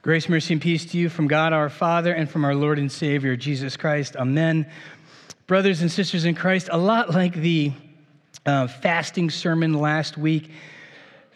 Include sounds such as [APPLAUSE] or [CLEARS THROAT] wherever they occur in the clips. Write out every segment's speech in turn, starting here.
Grace, mercy, and peace to you from God our Father and from our Lord and Savior, Jesus Christ. Amen. Brothers and sisters in Christ, a lot like the uh, fasting sermon last week,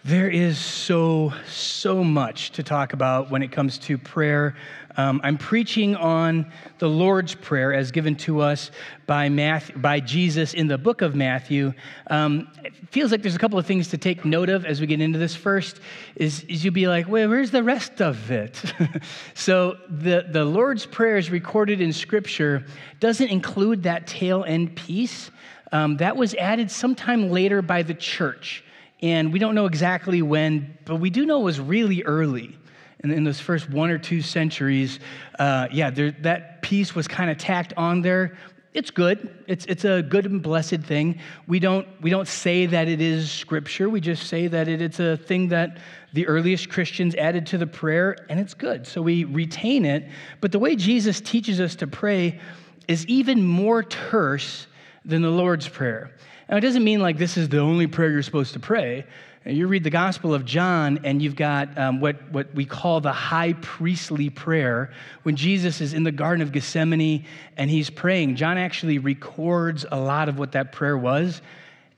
there is so, so much to talk about when it comes to prayer. Um, I'm preaching on the Lord's Prayer as given to us by, Matthew, by Jesus in the book of Matthew. Um, it feels like there's a couple of things to take note of as we get into this. First is, is you'll be like, well, where's the rest of it? [LAUGHS] so the, the Lord's Prayer is recorded in Scripture, doesn't include that tail end piece. Um, that was added sometime later by the church. And we don't know exactly when, but we do know it was really early. In, in those first one or two centuries, uh, yeah, there, that piece was kind of tacked on there. It's good. It's, it's a good and blessed thing. We don't, we don't say that it is scripture. We just say that it, it's a thing that the earliest Christians added to the prayer, and it's good. So we retain it. But the way Jesus teaches us to pray is even more terse than the Lord's Prayer. Now, it doesn't mean like this is the only prayer you're supposed to pray. You read the Gospel of John, and you've got um, what, what we call the high priestly prayer. When Jesus is in the Garden of Gethsemane and he's praying, John actually records a lot of what that prayer was,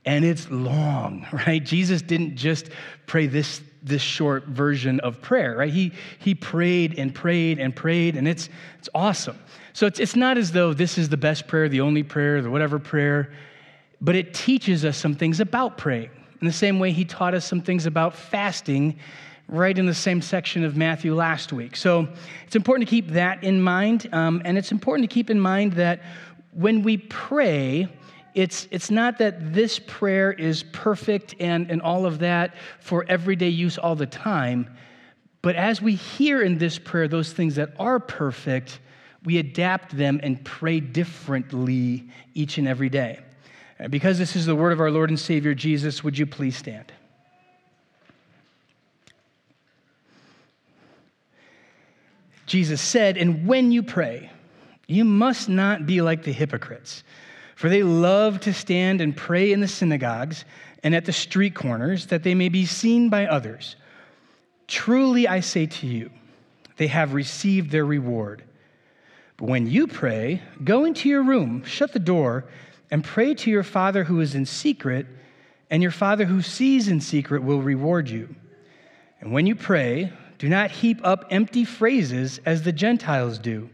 and it's long, [LAUGHS] right? Jesus didn't just pray this, this short version of prayer, right? He, he prayed and prayed and prayed, and it's, it's awesome. So it's, it's not as though this is the best prayer, the only prayer, the whatever prayer but it teaches us some things about praying. In the same way, he taught us some things about fasting right in the same section of Matthew last week. So it's important to keep that in mind. Um, and it's important to keep in mind that when we pray, it's, it's not that this prayer is perfect and, and all of that for everyday use all the time. But as we hear in this prayer those things that are perfect, we adapt them and pray differently each and every day. And because this is the word of our Lord and Savior Jesus, would you please stand? Jesus said, And when you pray, you must not be like the hypocrites, for they love to stand and pray in the synagogues and at the street corners, that they may be seen by others. Truly I say to you, they have received their reward. But when you pray, go into your room, shut the door, and pray to your Father who is in secret, and your Father who sees in secret will reward you. And when you pray, do not heap up empty phrases as the Gentiles do,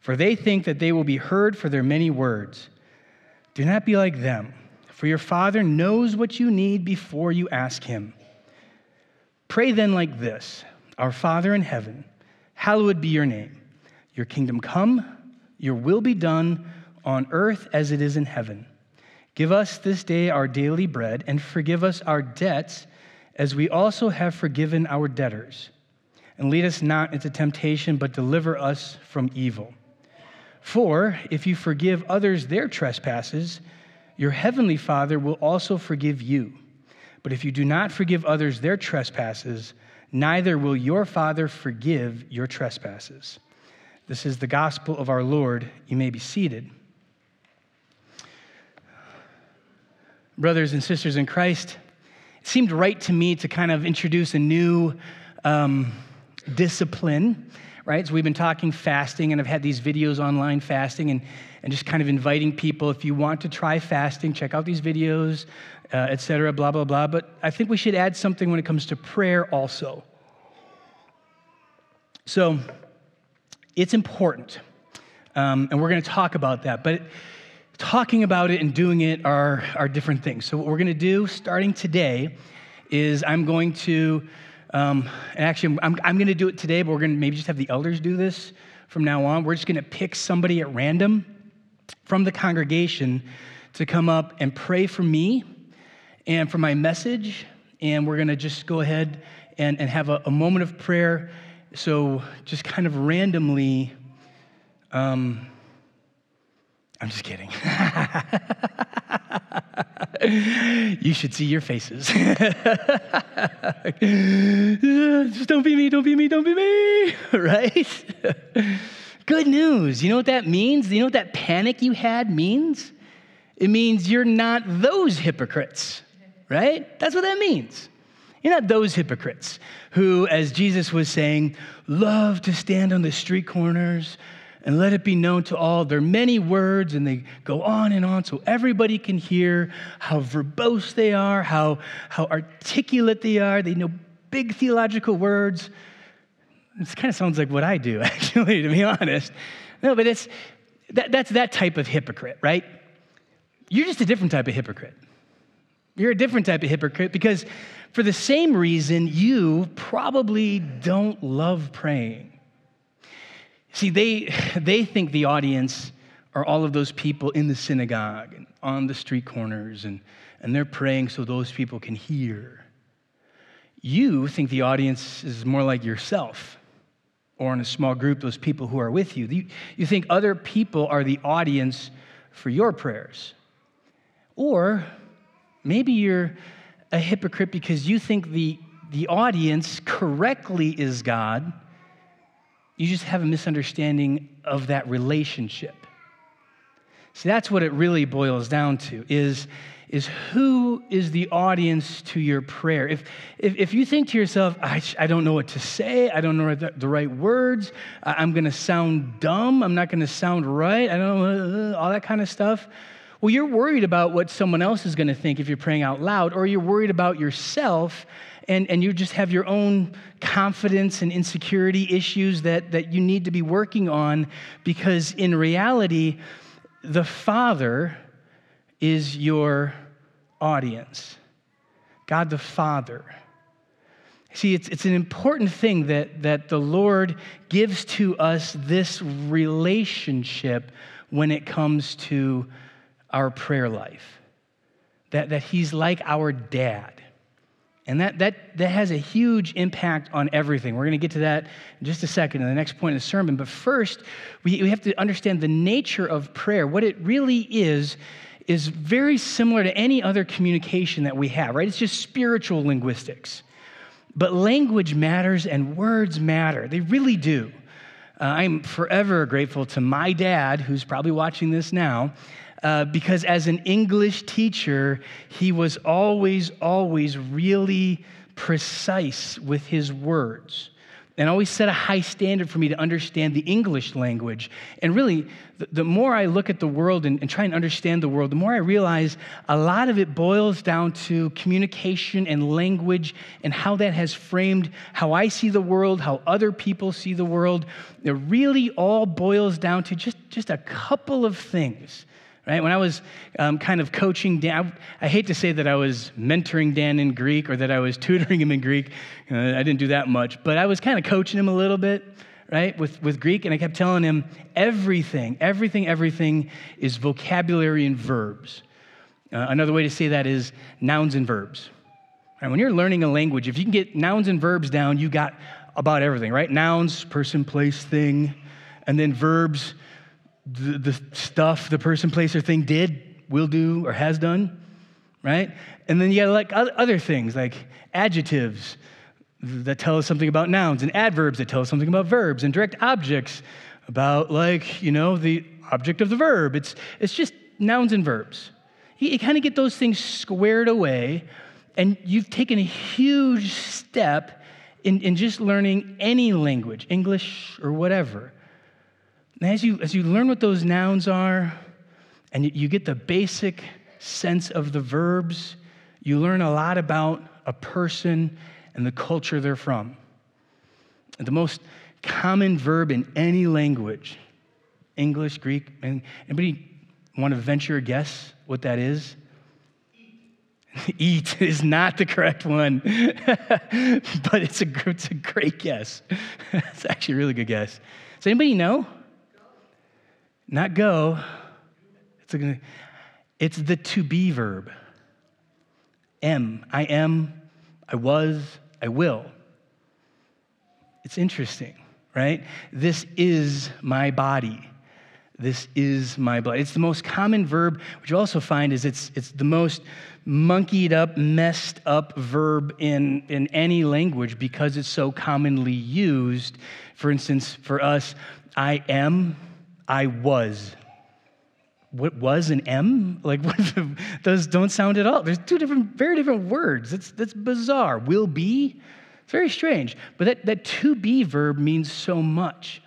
for they think that they will be heard for their many words. Do not be like them, for your Father knows what you need before you ask Him. Pray then like this Our Father in heaven, hallowed be your name. Your kingdom come, your will be done on earth as it is in heaven. Give us this day our daily bread, and forgive us our debts as we also have forgiven our debtors. And lead us not into temptation, but deliver us from evil. For if you forgive others their trespasses, your heavenly Father will also forgive you. But if you do not forgive others their trespasses, neither will your Father forgive your trespasses. This is the gospel of our Lord. You may be seated. Brothers and sisters in Christ, it seemed right to me to kind of introduce a new um, discipline, right? So we've been talking fasting, and I've had these videos online fasting, and, and just kind of inviting people if you want to try fasting, check out these videos, uh, etc. blah, blah, blah. But I think we should add something when it comes to prayer also. So it's important, um, and we're going to talk about that. But talking about it and doing it are, are different things. So, what we're going to do starting today is I'm going to, um, and actually, I'm, I'm going to do it today, but we're going to maybe just have the elders do this from now on. We're just going to pick somebody at random from the congregation to come up and pray for me and for my message. And we're going to just go ahead and, and have a, a moment of prayer. So, just kind of randomly. Um, I'm just kidding. [LAUGHS] you should see your faces. [LAUGHS] just don't be me, don't be me, don't be me, [LAUGHS] right? Good news. You know what that means? You know what that panic you had means? It means you're not those hypocrites, right? That's what that means. You're not those hypocrites who, as Jesus was saying, love to stand on the street corners and let it be known to all. There are many words and they go on and on so everybody can hear how verbose they are, how, how articulate they are. They know big theological words. This kind of sounds like what I do, [LAUGHS] actually, to be honest. No, but it's, that, that's that type of hypocrite, right? You're just a different type of hypocrite. You're a different type of hypocrite because, for the same reason, you probably don't love praying. See, they, [SIGHS] they think the audience are all of those people in the synagogue and on the street corners, and, and they're praying so those people can hear. You think the audience is more like yourself or in a small group, those people who are with you. You, you think other people are the audience for your prayers. Or maybe you're a hypocrite because you think the, the audience correctly is God. You just have a misunderstanding of that relationship. See, that's what it really boils down to is is who is the audience to your prayer? If, if, if you think to yourself, I, I don't know what to say, I don't know the, the right words, I'm going to sound dumb, I'm not going to sound right, I don't know, uh, all that kind of stuff. Well, you're worried about what someone else is going to think if you're praying out loud, or you're worried about yourself and, and you just have your own confidence and insecurity issues that, that you need to be working on because in reality, the Father is your audience. God the Father. See, it's, it's an important thing that, that the Lord gives to us this relationship when it comes to our prayer life. That, that He's like our dad. And that, that, that has a huge impact on everything. We're going to get to that in just a second in the next point of the sermon. But first, we, we have to understand the nature of prayer. What it really is, is very similar to any other communication that we have, right? It's just spiritual linguistics. But language matters and words matter. They really do. Uh, I'm forever grateful to my dad, who's probably watching this now, uh, because as an English teacher, he was always, always really precise with his words and always set a high standard for me to understand the English language. And really, the, the more I look at the world and, and, try and understand the world, the more I realize a lot of it boils down to communication and language and how that has framed how I see the world, how other people see the world. It really all boils down to just, just a couple of things right? When I was um, kind of coaching Dan, I, I, hate to say that I was mentoring Dan in Greek or that I was [LAUGHS] tutoring him in Greek. Uh, I didn't do that much, but I was kind of coaching him a little bit, right, with, with Greek, and I kept telling him everything, everything, everything is vocabulary and verbs. Uh, another way to say that is nouns and verbs. And when you're learning a language, if you can get nouns and verbs down, you got about everything, right? Nouns, person, place, thing, and then verbs, the, the stuff the person, place, or thing did, will do, or has done, right? And then you got like other things like adjectives that tell us something about nouns, and adverbs that tell us something about verbs, and direct objects about like you know the object of the verb. It's it's just nouns and verbs. You, you kind of get those things squared away, and you've taken a huge step in, in just learning any language, English or whatever. And as you, as you learn what those nouns are, and you, get the basic sense of the verbs, you learn a lot about a person and the culture they're from. The most common verb in any language, English, Greek, anybody want to venture a guess what that is? Eat [LAUGHS] is not the correct one, [LAUGHS] but it's a, it's a great guess. [LAUGHS] it's actually a really good guess. Does anybody know? Not go. It's, a, it's the to be verb. Am. I am, I was, I will. It's interesting, right? This is my body. This is my blood. It's the most common verb, which you also find is it's, it's the most monkeyed up, messed up verb in, in any language because it's so commonly used. For instance, for us, I am I was. what was an M? Like, [LAUGHS] the, those don't sound at all. There's two different, very different words. That's, that's bizarre. Will be, it's very strange. But that, that to be verb means so much.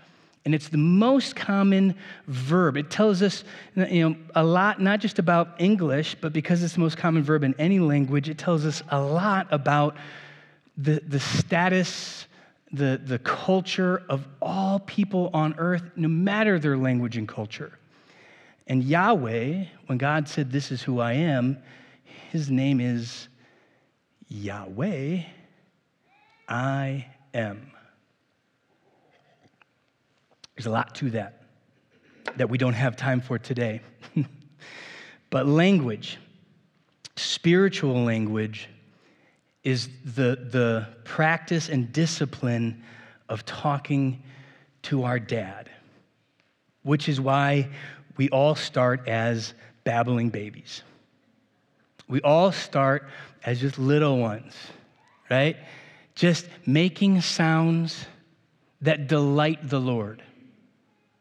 And it's the most common verb. It tells us you know, a lot, not just about English, but because it's the most common verb in any language, it tells us a lot about the, the status, the, the culture of all people on earth, no matter their language and culture. And Yahweh, when God said, This is who I am, his name is Yahweh, I am. There's a lot to that that we don't have time for today. [LAUGHS] but language, spiritual language, is the, the practice and discipline of talking to our dad, which is why we all start as babbling babies. We all start as just little ones, right? Just making sounds that delight the Lord.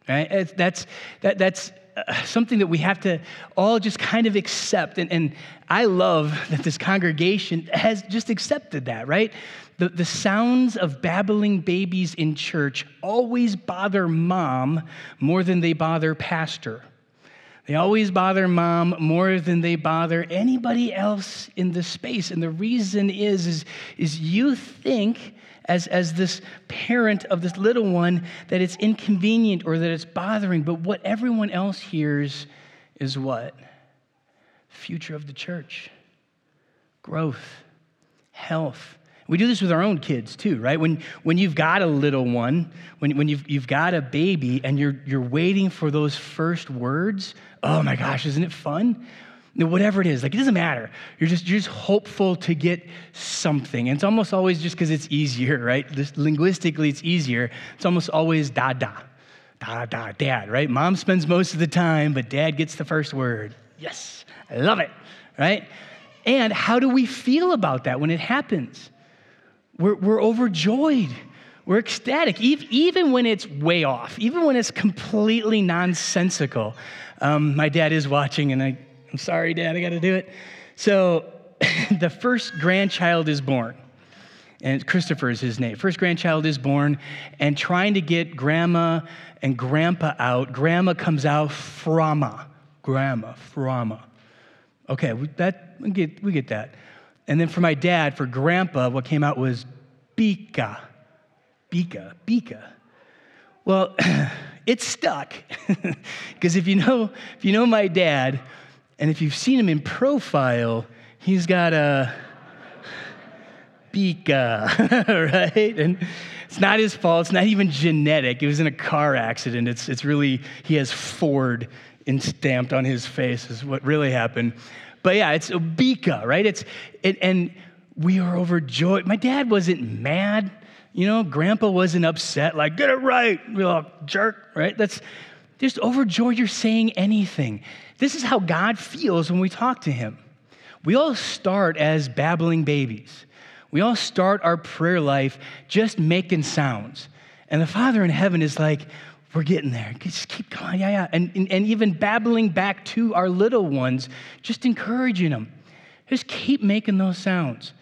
Right? That's, that, that's Uh, something that we have to all just kind of accept. And, and I love that this congregation has just accepted that, right? The, the sounds of babbling babies in church always bother mom more than they bother pastor. They always bother mom more than they bother anybody else in the space. And the reason is, is, is you think as, as this parent of this little one that it's inconvenient or that it's bothering. But what everyone else hears is what? Future of the church, growth, health. We do this with our own kids too, right? When, when you've got a little one, when, when you've, you've got a baby and you're, you're waiting for those first words, oh my gosh, isn't it fun? Whatever it is, like it doesn't matter. You're just you're just hopeful to get something. And it's almost always just because it's easier, right? Just linguistically, it's easier. It's almost always da da. Da da dad, right? Mom spends most of the time, but dad gets the first word. Yes, I love it, right? And how do we feel about that when it happens? We're, we're overjoyed. We're ecstatic, even when it's way off, even when it's completely nonsensical. Um, my dad is watching, and I I'm sorry, Dad, I got to do it. So [LAUGHS] the first grandchild is born. And Christopher is his name. First grandchild is born, and trying to get grandma and grandpa out, grandma comes out frama. Grandma, frama. Okay, that, we, get, we get that. And then for my dad, for grandpa, what came out was bika. Bika, bika. Well, [CLEARS THROAT] it stuck. [LAUGHS] Because if you know, if you know my dad, and if you've seen him in profile, he's got a bika, uh, [LAUGHS] right? And it's not his fault. It's not even genetic. It was in a car accident. It's, it's really, he has Ford stamped on his face, is what really happened. But yeah, it's a bika, right? It's, it, and we are overjoyed. My dad wasn't mad. You know, grandpa wasn't upset, like, get it right, you jerk, right? That's just overjoyed you're saying anything. This is how God feels when we talk to Him. We all start as babbling babies. We all start our prayer life just making sounds. And the Father in heaven is like, we're getting there. Just keep going. Yeah, yeah. And, and, and even babbling back to our little ones, just encouraging them. Just keep making those sounds.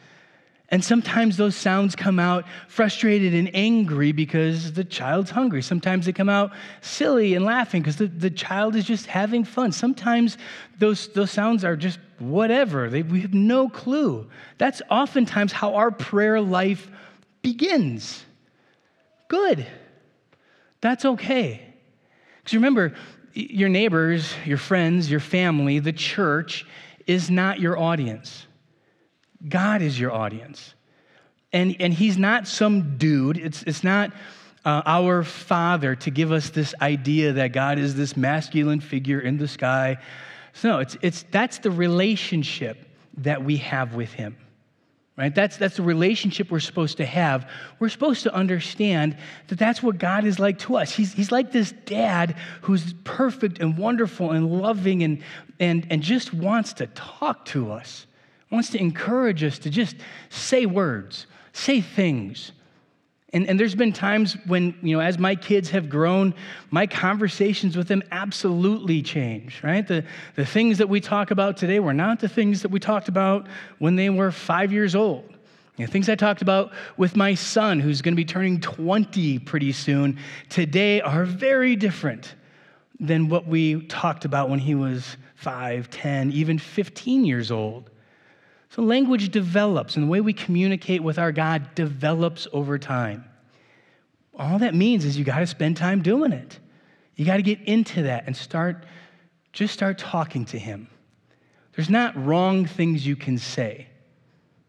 And sometimes those sounds come out frustrated and angry because the child's hungry. Sometimes they come out silly and laughing because the, the child is just having fun. Sometimes those, those sounds are just whatever. They, we have no clue. That's oftentimes how our prayer life begins. Good. That's okay. Because remember, your neighbors, your friends, your family, the church is not your audience. God is your audience. And, and He's not some dude, it's, it's not uh, our Father to give us this idea that God is this masculine figure in the sky. So, no, it's, it's, that's the relationship that we have with Him. Right? That's, that's the relationship we're supposed to have. We're supposed to understand that that's what God is like to us. He's, he's like this dad who's perfect and wonderful and loving and, and, and just wants to talk to us wants to encourage us to just say words, say things. And, and there's been times when, you know, as my kids have grown, my conversations with them absolutely change, right? The, the things that we talk about today were not the things that we talked about when they were five years old. You know, things I talked about with my son, who's going to be turning 20 pretty soon, today are very different than what we talked about when he was 5, 10, even 15 years old. So language develops, and the way we communicate with our God develops over time. All that means is you got to spend time doing it. You got to get into that and start, just start talking to Him. There's not wrong things you can say.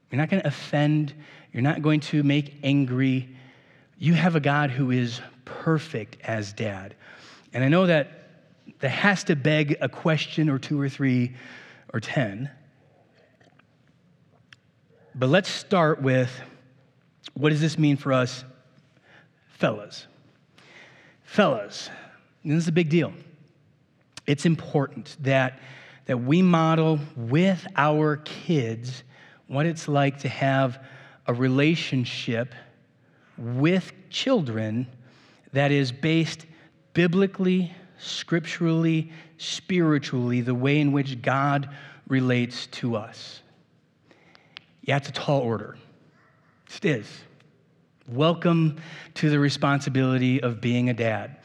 You're not going to offend, you're not going to make angry. You have a God who is perfect as dad. And I know that that has to beg a question or two or three or ten. But let's start with what does this mean for us, fellas? Fellas, this is a big deal. It's important that, that we model with our kids what it's like to have a relationship with children that is based biblically, scripturally, spiritually, the way in which God relates to us. Yeah, it's a tall order. It is. Welcome to the responsibility of being a dad.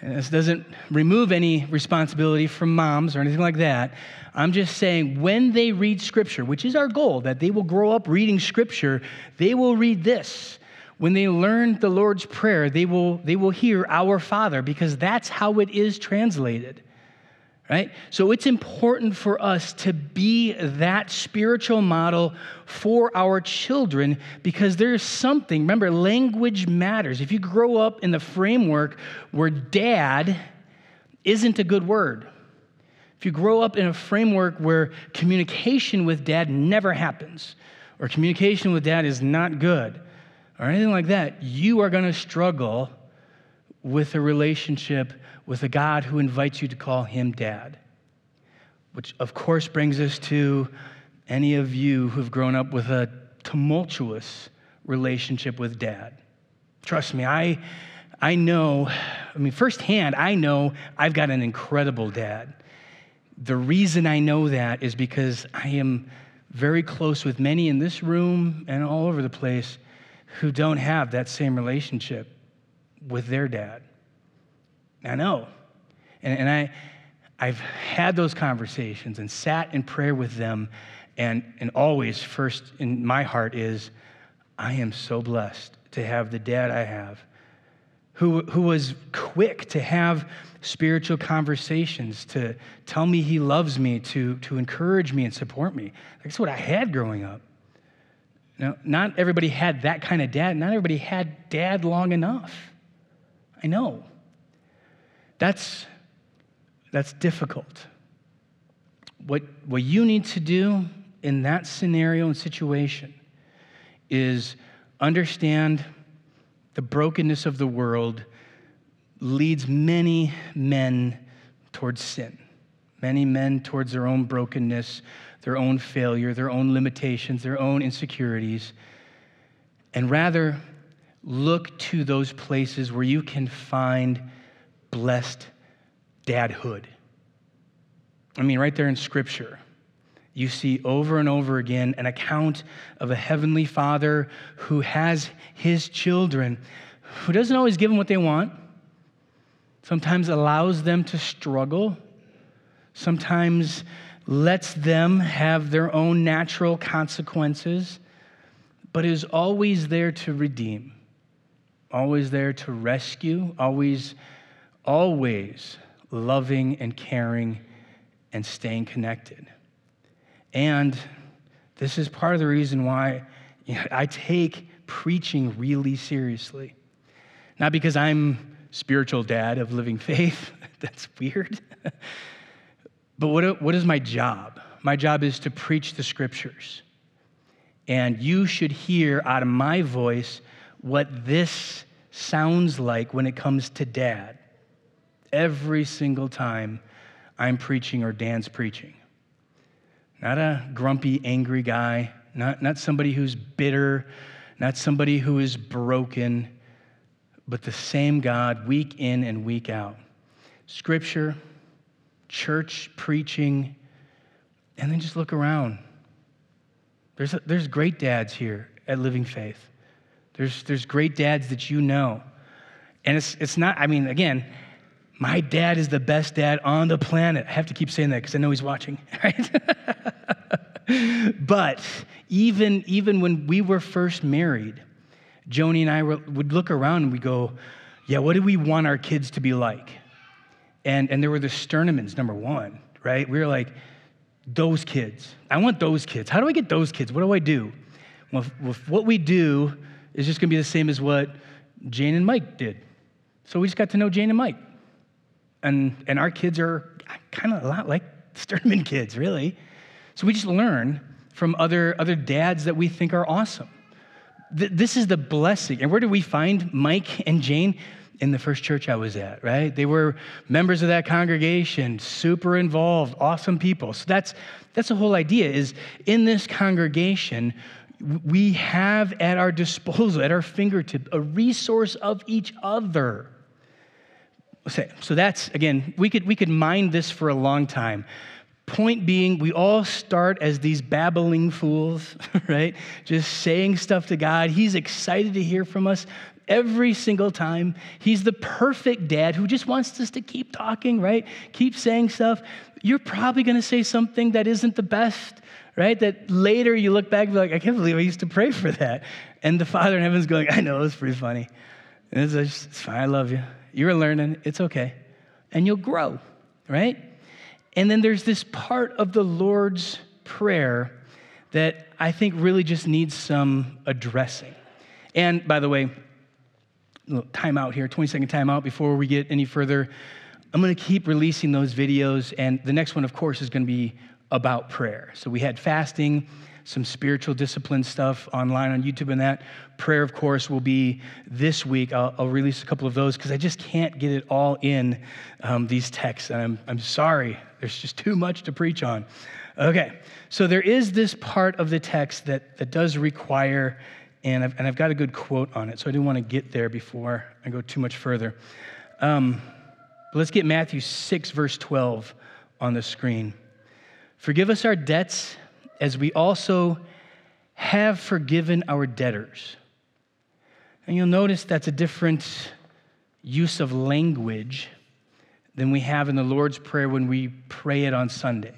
And this doesn't remove any responsibility from moms or anything like that. I'm just saying when they read scripture, which is our goal, that they will grow up reading scripture, they will read this. When they learn the Lord's Prayer, they will, they will hear Our Father because that's how it is translated right? So it's important for us to be that spiritual model for our children because there's something, remember, language matters. If you grow up in the framework where dad isn't a good word, if you grow up in a framework where communication with dad never happens, or communication with dad is not good, or anything like that, you are going to struggle with a relationship with a God who invites you to call him dad. Which, of course, brings us to any of you who've grown up with a tumultuous relationship with dad. Trust me, I, I know, I mean, firsthand, I know I've got an incredible dad. The reason I know that is because I am very close with many in this room and all over the place who don't have that same relationship with their dad. I know. And, and I, I've had those conversations and sat in prayer with them, and, and always, first in my heart, is I am so blessed to have the dad I have who, who was quick to have spiritual conversations, to tell me he loves me, to, to encourage me and support me. That's what I had growing up. Now, not everybody had that kind of dad. Not everybody had dad long enough. I know. That's, that's difficult. What, what you need to do in that scenario and situation is understand the brokenness of the world leads many men towards sin, many men towards their own brokenness, their own failure, their own limitations, their own insecurities, and rather look to those places where you can find blessed dadhood. I mean, right there in Scripture, you see over and over again an account of a heavenly father who has his children, who doesn't always give them what they want, sometimes allows them to struggle, sometimes lets them have their own natural consequences, but is always there to redeem, always there to rescue, always always loving and caring and staying connected. And this is part of the reason why you know, I take preaching really seriously. Not because I'm spiritual dad of living faith, [LAUGHS] that's weird. [LAUGHS] but what, what is my job? My job is to preach the scriptures. And you should hear out of my voice what this sounds like when it comes to dad every single time I'm preaching or Dan's preaching. Not a grumpy, angry guy, not, not somebody who's bitter, not somebody who is broken, but the same God week in and week out. Scripture, church preaching, and then just look around. There's, a, there's great dads here at Living Faith. There's, there's great dads that you know. And it's, it's not, I mean, again, my dad is the best dad on the planet. I have to keep saying that because I know he's watching, [LAUGHS] right? but even, even when we were first married, Joni and I were, would look around and we go, yeah, what do we want our kids to be like? And, and there were the Sternemans, number one, right? We were like, those kids. I want those kids. How do I get those kids? What do I do? Well, if, what we do is just going to be the same as what Jane and Mike did. So we just got to know Jane and Mike. And, and our kids are kind of a lot like [LAUGHS] Sterneman kids, really. So we just learn from other, other dads that we think are awesome. Th- this is the blessing. And where do we find Mike and Jane? In the first church I was at, right? They were members of that congregation, super involved, awesome people. So that's, that's the whole idea is in this congregation, we have at our disposal, at our fingertip, a resource of each other. So that's, again, we could, we could mine this for a long time. Point being, we all start as these babbling fools, [LAUGHS] right? Just saying stuff to God. He's excited to hear from us every single time. He's the perfect dad who just wants us to keep talking, right? Keep saying stuff. You're probably going to say something that isn't the best, right? That later you look back and be like, I can't believe I used to pray for that. And the Father in heaven's going, I know, it was pretty funny. And it's, just, it's fine, I love you. You're learning, it's okay. And you'll grow, right? And then there's this part of the Lord's Prayer that I think really just needs some addressing. And by the way, time out here, 20 second time out before we get any further. I'm going to keep releasing those videos, and the next one, of course, is going to be about prayer. So we had fasting, some spiritual discipline stuff online on YouTube and that. Prayer, of course, will be this week. I'll, I'll release a couple of those because I just can't get it all in um, these texts. And I'm, I'm sorry, there's just too much to preach on. Okay, so there is this part of the text that, that does require, and I've, and I've got a good quote on it, so I didn't want to get there before I go too much further. Um, let's get Matthew 6, verse 12 on the screen. Forgive us our debts as we also have forgiven our debtors. And you'll notice that's a different use of language than we have in the Lord's Prayer when we pray it on Sunday.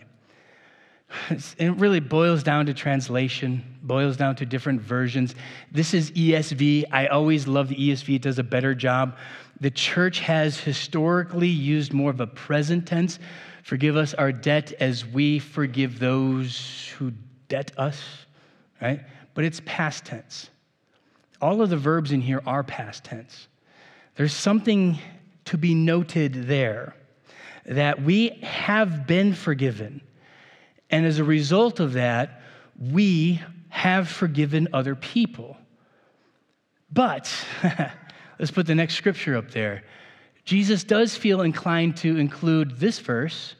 It really boils down to translation, boils down to different versions. This is ESV. I always love the ESV, it does a better job. The church has historically used more of a present tense Forgive us our debt as we forgive those who debt us, right? But it's past tense. All of the verbs in here are past tense. There's something to be noted there that we have been forgiven. And as a result of that, we have forgiven other people. But [LAUGHS] let's put the next scripture up there. Jesus does feel inclined to include this verse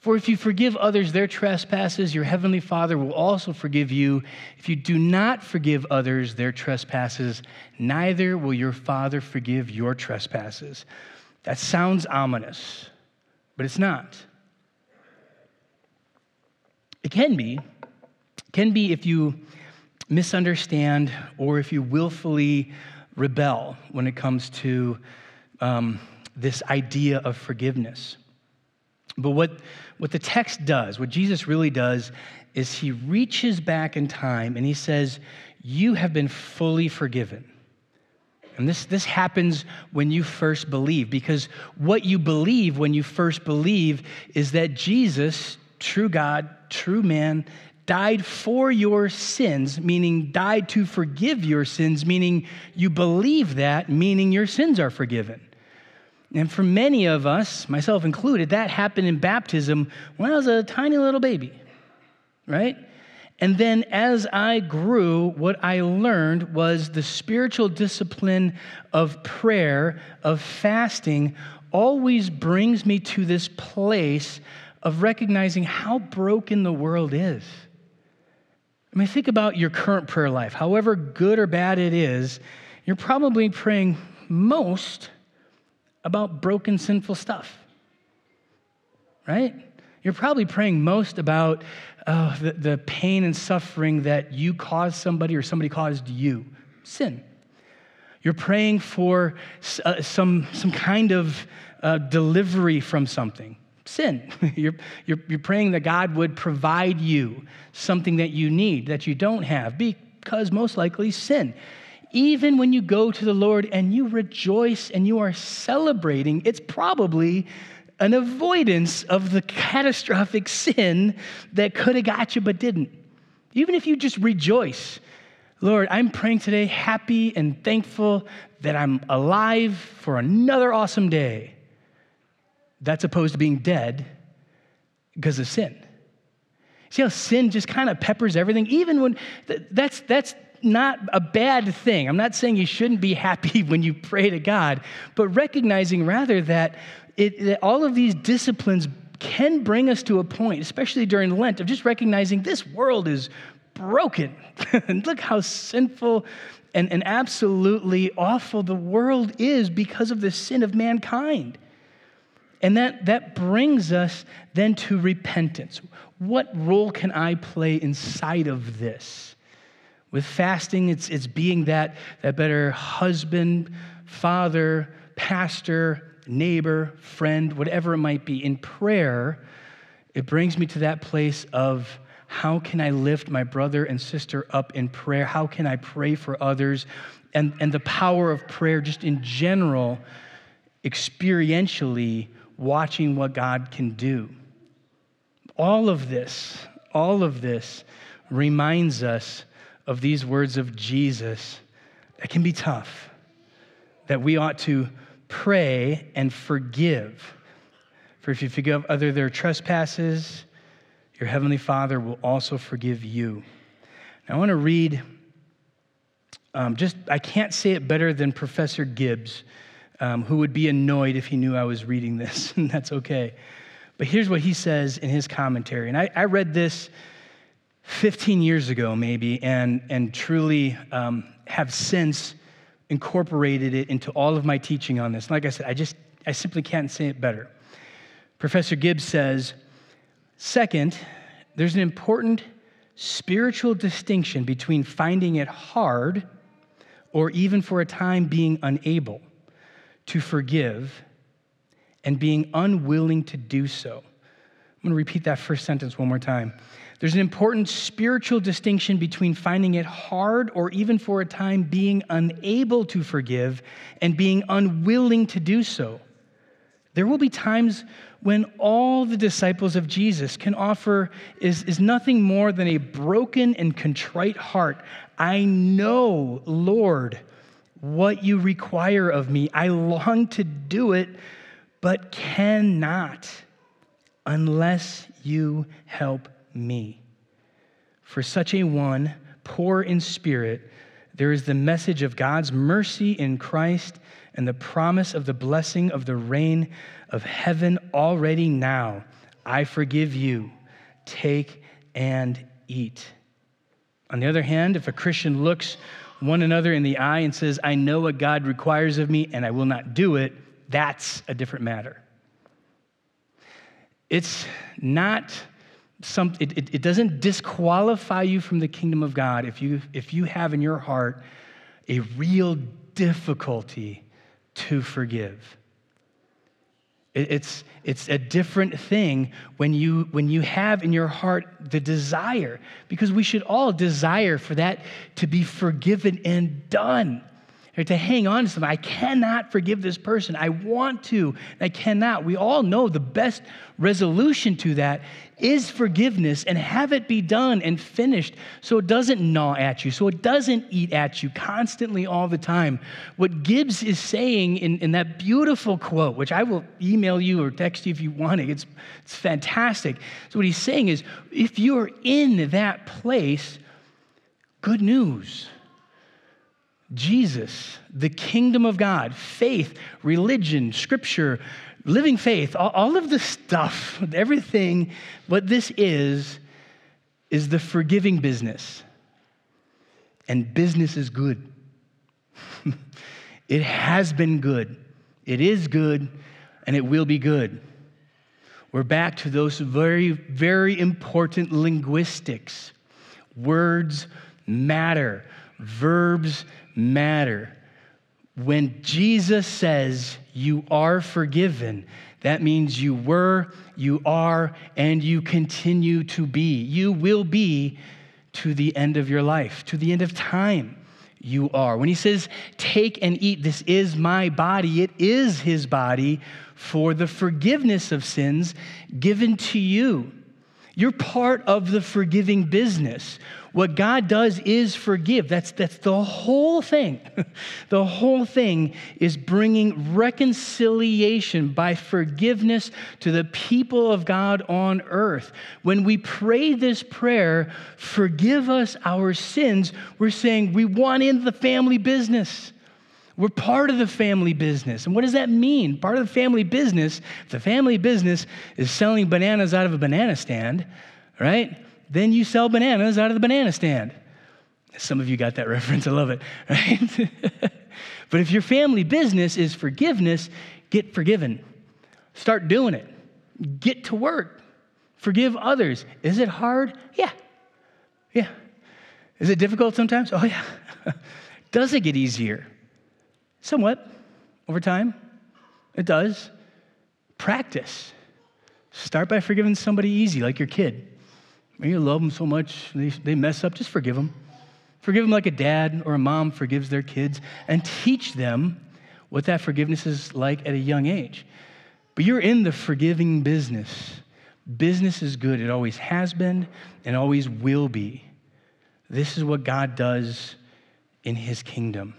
For if you forgive others their trespasses, your heavenly Father will also forgive you. If you do not forgive others their trespasses, neither will your Father forgive your trespasses. That sounds ominous, but it's not. It can be. It can be if you misunderstand or if you willfully rebel when it comes to um, this idea of forgiveness. But what, what the text does, what Jesus really does, is he reaches back in time and he says, You have been fully forgiven. And this, this happens when you first believe, because what you believe when you first believe is that Jesus, true God, true man, died for your sins, meaning died to forgive your sins, meaning you believe that, meaning your sins are forgiven. And for many of us, myself included, that happened in baptism when I was a tiny little baby, right? And then as I grew, what I learned was the spiritual discipline of prayer, of fasting, always brings me to this place of recognizing how broken the world is. I mean, think about your current prayer life. However good or bad it is, you're probably praying most about broken, sinful stuff, right? You're probably praying most about uh, the, the pain and suffering that you caused somebody or somebody caused you sin. You're praying for uh, some, some kind of uh, delivery from something sin. [LAUGHS] you're, you're, you're praying that God would provide you something that you need, that you don't have, because most likely sin. Even when you go to the Lord and you rejoice and you are celebrating, it's probably an avoidance of the catastrophic sin that could have got you but didn't. Even if you just rejoice, Lord, I'm praying today, happy and thankful that I'm alive for another awesome day. That's opposed to being dead because of sin. See how sin just kind of peppers everything? Even when that's, that's not a bad thing. I'm not saying you shouldn't be happy [LAUGHS] when you pray to God, but recognizing rather that, it, that all of these disciplines can bring us to a point, especially during Lent, of just recognizing this world is broken. and [LAUGHS] look how sinful and, and absolutely awful the world is because of the sin of mankind. And that, that brings us then to repentance. What role can I play inside of this? With fasting, it's, it's being that, that better husband, father, pastor, neighbor, friend, whatever it might be. In prayer, it brings me to that place of how can I lift my brother and sister up in prayer? How can I pray for others? And, and the power of prayer, just in general, experientially, watching what God can do. All of this, all of this reminds us of these words of Jesus that can be tough, that we ought to pray and forgive. For if you forgive other their trespasses, your heavenly Father will also forgive you. Now, I want to read, um, just, I can't say it better than Professor Gibbs um, who would be annoyed if he knew I was reading this, [LAUGHS] and that's okay. But here's what he says in his commentary. And I, I read this 15 years ago, maybe, and, and truly um, have since incorporated it into all of my teaching on this. Like I said, I just, I simply can't say it better. Professor Gibbs says, second, there's an important spiritual distinction between finding it hard or even for a time being unable to forgive and being unwilling to do so. I'm going to repeat that first sentence one more time. There's an important spiritual distinction between finding it hard or even for a time being unable to forgive and being unwilling to do so. There will be times when all the disciples of Jesus can offer is, is nothing more than a broken and contrite heart. I know, Lord, what you require of me. I long to do it, but cannot unless you help me. For such a one, poor in spirit, there is the message of God's mercy in Christ and the promise of the blessing of the reign of heaven already now. I forgive you. Take and eat. On the other hand, if a Christian looks one another in the eye and says, I know what God requires of me and I will not do it, that's a different matter. It's not some, it, it, it, doesn't disqualify you from the kingdom of God if you, if you have in your heart a real difficulty to forgive. It's, it's a different thing when you, when you have in your heart the desire, because we should all desire for that to be forgiven and done or to hang on to something. I cannot forgive this person. I want to, I cannot. We all know the best resolution to that is forgiveness and have it be done and finished so it doesn't gnaw at you, so it doesn't eat at you constantly all the time. What Gibbs is saying in, in that beautiful quote, which I will email you or text you if you want it, it's, it's fantastic. So, what he's saying is if you're in that place, good news Jesus, the kingdom of God, faith, religion, scripture, living faith, all, all of the stuff, everything, what this is, is the forgiving business. And business is good. [LAUGHS] It has been good, it is good, and it will be good. We're back to those very, very important linguistics. Words matter, verbs matter. When Jesus says, You are forgiven, that means you were, you are, and you continue to be. You will be to the end of your life, to the end of time. You are. When he says, Take and eat, this is my body, it is his body for the forgiveness of sins given to you. You're part of the forgiving business. What God does is forgive. That's, that's the whole thing. [LAUGHS] the whole thing is bringing reconciliation by forgiveness to the people of God on earth. When we pray this prayer, forgive us our sins, we're saying we want in the family business. We're part of the family business. And what does that mean? Part of the family business, the family business is selling bananas out of a banana stand, right? Then you sell bananas out of the banana stand. Some of you got that [LAUGHS] reference. I love it, right? [LAUGHS] but if your family business is forgiveness, get forgiven. Start doing it. Get to work. Forgive others. Is it hard? Yeah. Yeah. Is it difficult sometimes? Oh, yeah. [LAUGHS] does it get easier? Somewhat over time. It does. Practice. Start by forgiving somebody easy, like your kid. You love them so much, they, they mess up, just forgive them. Forgive them like a dad or a mom forgives their kids and teach them what that forgiveness is like at a young age. But you're in the forgiving business. Business is good, it always has been and always will be. This is what God does in His kingdom.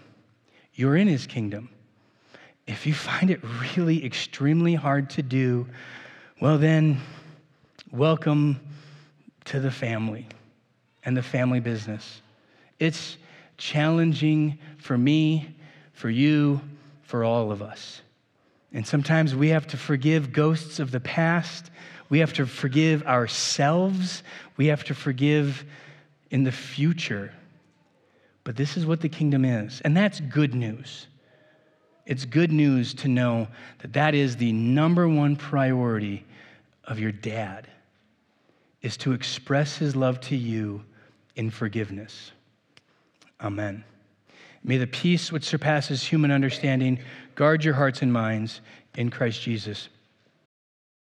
You're in His kingdom. If you find it really extremely hard to do, well, then welcome to the family and the family business. It's challenging for me, for you, for all of us. And sometimes we have to forgive ghosts of the past. We have to forgive ourselves. We have to forgive in the future. But this is what the kingdom is. And that's good news. It's good news to know that that is the number one priority of your dad is to express his love to you in forgiveness. Amen. May the peace which surpasses human understanding guard your hearts and minds in Christ Jesus.